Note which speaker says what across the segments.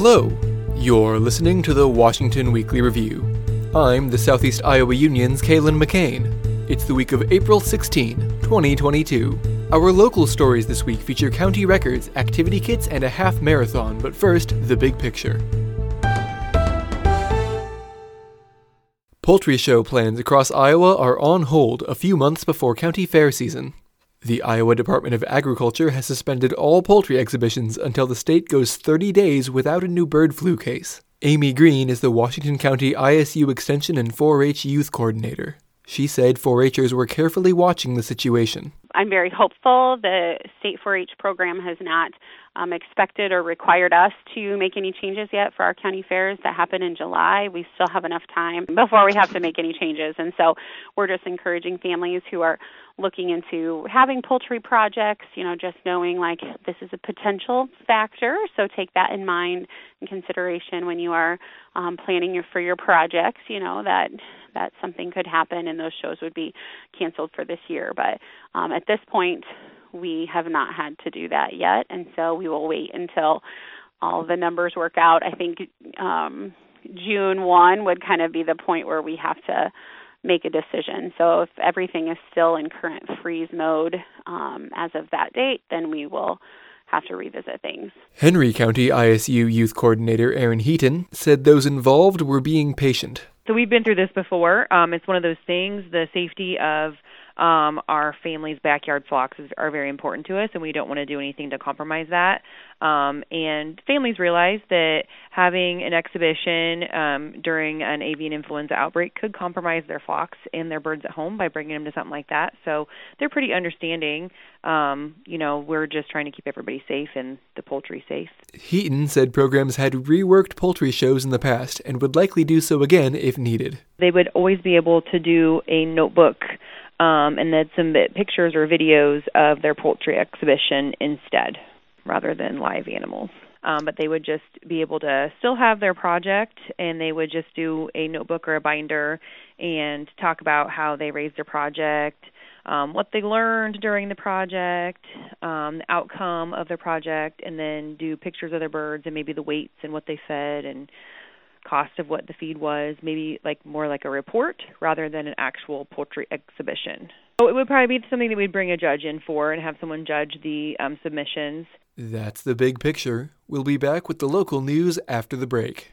Speaker 1: Hello, you're listening to the Washington Weekly Review. I'm the Southeast Iowa Union's Kalen McCain. It's the week of April 16, 2022. Our local stories this week feature county records, activity kits, and a half marathon, but first, the big picture. Poultry show plans across Iowa are on hold a few months before county fair season. The Iowa Department of Agriculture has suspended all poultry exhibitions until the state goes 30 days without a new bird flu case. Amy Green is the Washington County ISU Extension and 4 H Youth Coordinator. She said 4 Hers were carefully watching the situation.
Speaker 2: I'm very hopeful. The state 4 H program has not um, expected or required us to make any changes yet for our county fairs that happen in July. We still have enough time before we have to make any changes. And so we're just encouraging families who are looking into having poultry projects, you know, just knowing like this is a potential factor. So take that in mind in consideration when you are um, planning your, for your projects, you know, that that something could happen and those shows would be canceled for this year. But um, at this point, we have not had to do that yet, and so we will wait until all the numbers work out. I think um, June 1 would kind of be the point where we have to make a decision. So if everything is still in current freeze mode um, as of that date, then we will have to revisit things.
Speaker 1: Henry County ISU Youth Coordinator Aaron Heaton said those involved were being patient.
Speaker 3: So we've been through this before. Um, it's one of those things. The safety of um, our family's backyard flocks is, are very important to us, and we don't want to do anything to compromise that. Um, and families realize that having an exhibition um, during an avian influenza outbreak could compromise their flocks and their birds at home by bringing them to something like that. So they're pretty understanding. Um, you know, we're just trying to keep everybody safe and the poultry safe.
Speaker 1: Heaton said programs had reworked poultry shows in the past and would likely do so again if needed.
Speaker 3: They would always be able to do a notebook um, and then submit pictures or videos of their poultry exhibition instead, rather than live animals. Um, but they would just be able to still have their project, and they would just do a notebook or a binder and talk about how they raised their project, um, what they learned during the project, um, the outcome of their project, and then do pictures of their birds and maybe the weights and what they fed and cost of what the feed was, maybe like more like a report rather than an actual poultry exhibition. So it would probably be something that we'd bring a judge in for and have someone judge the um, submissions.
Speaker 1: That's the big picture. We'll be back with the local news after the break.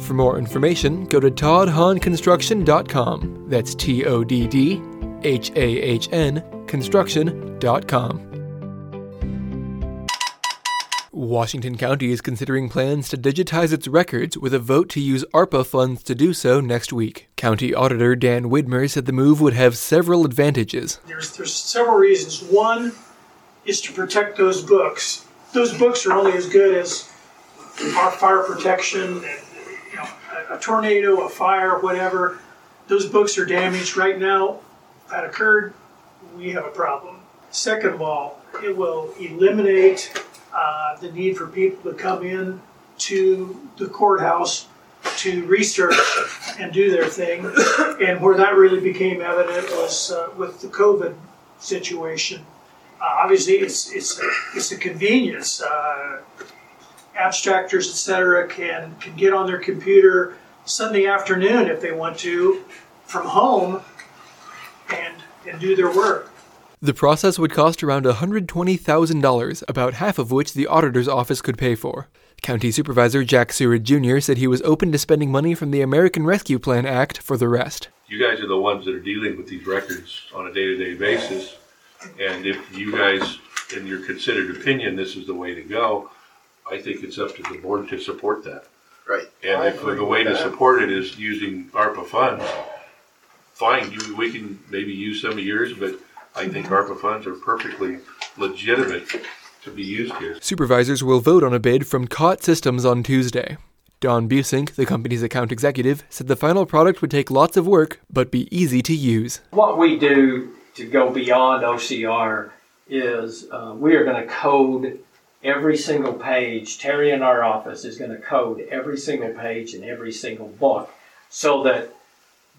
Speaker 1: For more information, go to toddhahnconstruction.com. That's T O D D H A H N construction.com. Washington County is considering plans to digitize its records with a vote to use ARPA funds to do so next week. County Auditor Dan Widmer said the move would have several advantages.
Speaker 4: There's, there's several reasons. One is to protect those books. Those books are only as good as our fire protection and a tornado, a fire, whatever, those books are damaged right now. That occurred, we have a problem. Second of all, it will eliminate uh, the need for people to come in to the courthouse to research and do their thing. And where that really became evident was uh, with the COVID situation. Uh, obviously, it's it's it's a convenience. Uh, abstractors, etc., can can get on their computer Sunday afternoon if they want to from home and and do their work.
Speaker 1: The process would cost around $120,000, about half of which the auditor's office could pay for. County Supervisor Jack Seward Jr. said he was open to spending money from the American Rescue Plan Act for the rest.
Speaker 5: You guys are the ones that are dealing with these records on a day to day basis. And if you guys, in your considered opinion, this is the way to go, I think it's up to the board to support that.
Speaker 6: Right.
Speaker 5: And if the way to support it is using ARPA funds, fine, you, we can maybe use some of yours, but I think ARPA funds are perfectly legitimate to be used here.
Speaker 1: Supervisors will vote on a bid from Cott Systems on Tuesday. Don Busink, the company's account executive, said the final product would take lots of work but be easy to use.
Speaker 6: What we do to go beyond OCR is uh, we are going to code every single page. Terry in our office is going to code every single page in every single book so that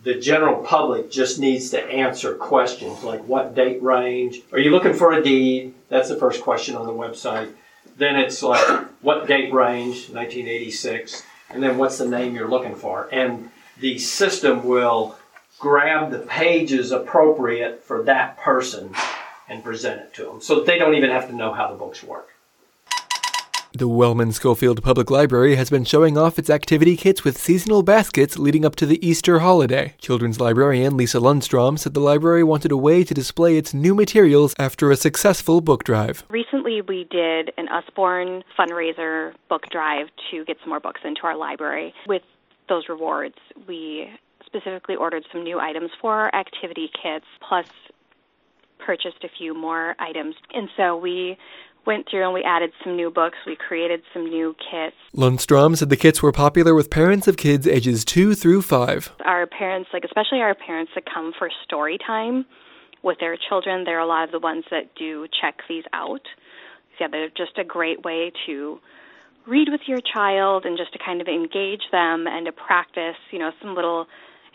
Speaker 6: the general public just needs to answer questions like what date range? Are you looking for a deed? That's the first question on the website. Then it's like what date range? 1986. And then what's the name you're looking for? And the system will grab the pages appropriate for that person and present it to them. So they don't even have to know how the books work.
Speaker 1: The Wellman Scofield Public Library has been showing off its activity kits with seasonal baskets leading up to the Easter holiday. Children's librarian Lisa Lundstrom said the library wanted a way to display its new materials after a successful book drive.
Speaker 7: Recently, we did an Usborne fundraiser book drive to get some more books into our library. With those rewards, we specifically ordered some new items for our activity kits, plus purchased a few more items. And so we went through and we added some new books. We created some new kits.
Speaker 1: Lundstrom said the kits were popular with parents of kids ages 2 through 5.
Speaker 7: Our parents, like especially our parents that come for story time with their children, they're a lot of the ones that do check these out. So yeah, they're just a great way to read with your child and just to kind of engage them and to practice, you know, some little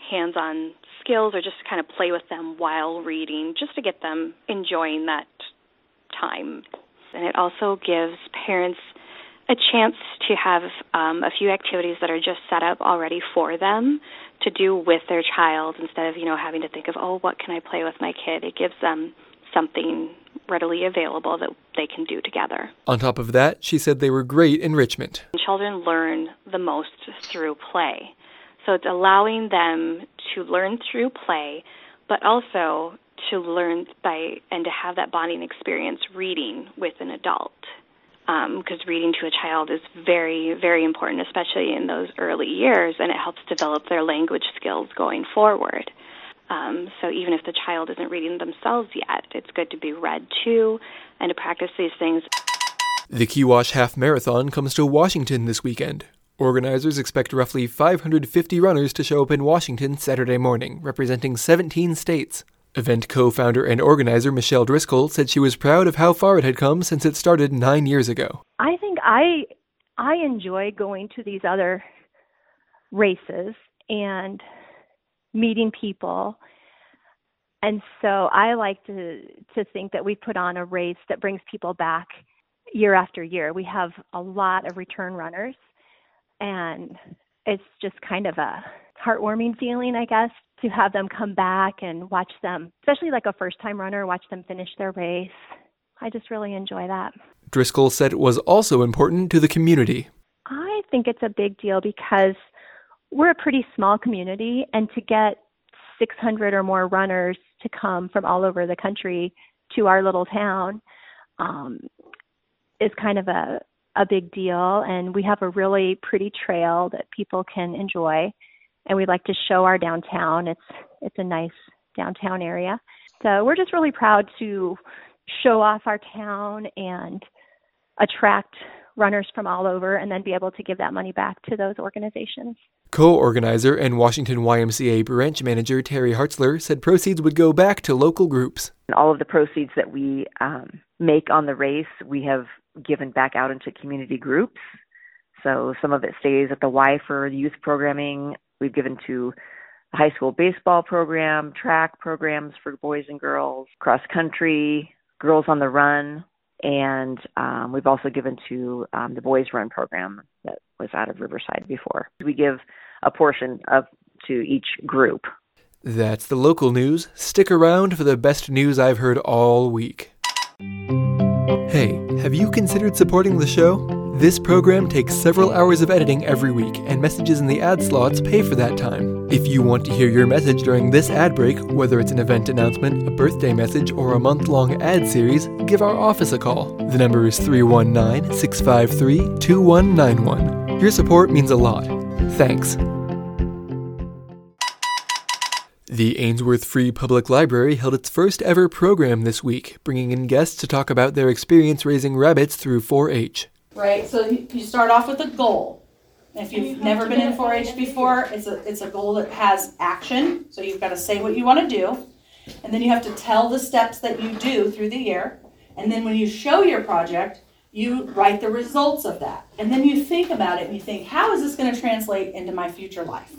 Speaker 7: hands-on skills or just to kind of play with them while reading, just to get them enjoying that time and it also gives parents a chance to have um, a few activities that are just set up already for them to do with their child instead of you know having to think of oh what can I play with my kid. It gives them something readily available that they can do together.
Speaker 1: On top of that, she said they were great enrichment.
Speaker 7: Children learn the most through play. So it's allowing them to learn through play, but also to learn by and to have that bonding experience reading with an adult because um, reading to a child is very very important especially in those early years and it helps develop their language skills going forward um, so even if the child isn't reading themselves yet it's good to be read to and to practice these things
Speaker 1: the Kewash Half Marathon comes to Washington this weekend. Organizers expect roughly 550 runners to show up in Washington Saturday morning, representing 17 states. Event co founder and organizer Michelle Driscoll said she was proud of how far it had come since it started nine years ago.
Speaker 8: I think I I enjoy going to these other races and meeting people. And so I like to to think that we put on a race that brings people back year after year. We have a lot of return runners and it's just kind of a heartwarming feeling, I guess, to have them come back and watch them, especially like a first time runner, watch them finish their race. I just really enjoy that.
Speaker 1: Driscoll said it was also important to the community.
Speaker 8: I think it's a big deal because we're a pretty small community, and to get 600 or more runners to come from all over the country to our little town um, is kind of a, a big deal. And we have a really pretty trail that people can enjoy and we like to show our downtown. It's it's a nice downtown area. So we're just really proud to show off our town and attract runners from all over and then be able to give that money back to those organizations.
Speaker 1: Co organizer and Washington YMCA branch manager Terry Hartzler said proceeds would go back to local groups.
Speaker 9: All of the proceeds that we um, make on the race, we have given back out into community groups. So some of it stays at the Y for youth programming, We've given to high school baseball program, track programs for boys and girls, cross country, girls on the run, and um, we've also given to um, the boys run program that was out of Riverside before. We give a portion of to each group.
Speaker 1: That's the local news. Stick around for the best news I've heard all week. Hey, have you considered supporting the show? This program takes several hours of editing every week, and messages in the ad slots pay for that time. If you want to hear your message during this ad break, whether it's an event announcement, a birthday message, or a month long ad series, give our office a call. The number is 319 653 2191. Your support means a lot. Thanks. The Ainsworth Free Public Library held its first ever program this week, bringing in guests to talk about their experience raising rabbits through 4 H
Speaker 10: right? So you start off with a goal. If you've never been in 4-H before, it's a it's a goal that has action. So you've got to say what you want to do, and then you have to tell the steps that you do through the year. And then when you show your project, you write the results of that, and then you think about it and you think, how is this going to translate into my future life?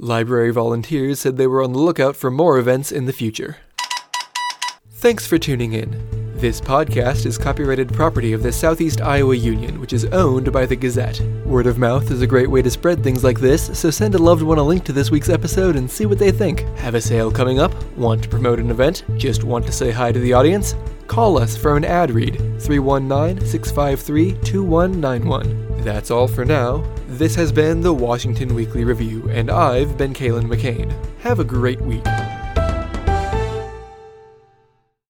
Speaker 1: Library volunteers said they were on the lookout for more events in the future. Thanks for tuning in. This podcast is copyrighted property of the Southeast Iowa Union, which is owned by the Gazette. Word of mouth is a great way to spread things like this, so send a loved one a link to this week's episode and see what they think. Have a sale coming up? Want to promote an event? Just want to say hi to the audience? Call us for an ad read 319 653 2191. That's all for now. This has been the Washington Weekly Review, and I've been Kalen McCain. Have a great week.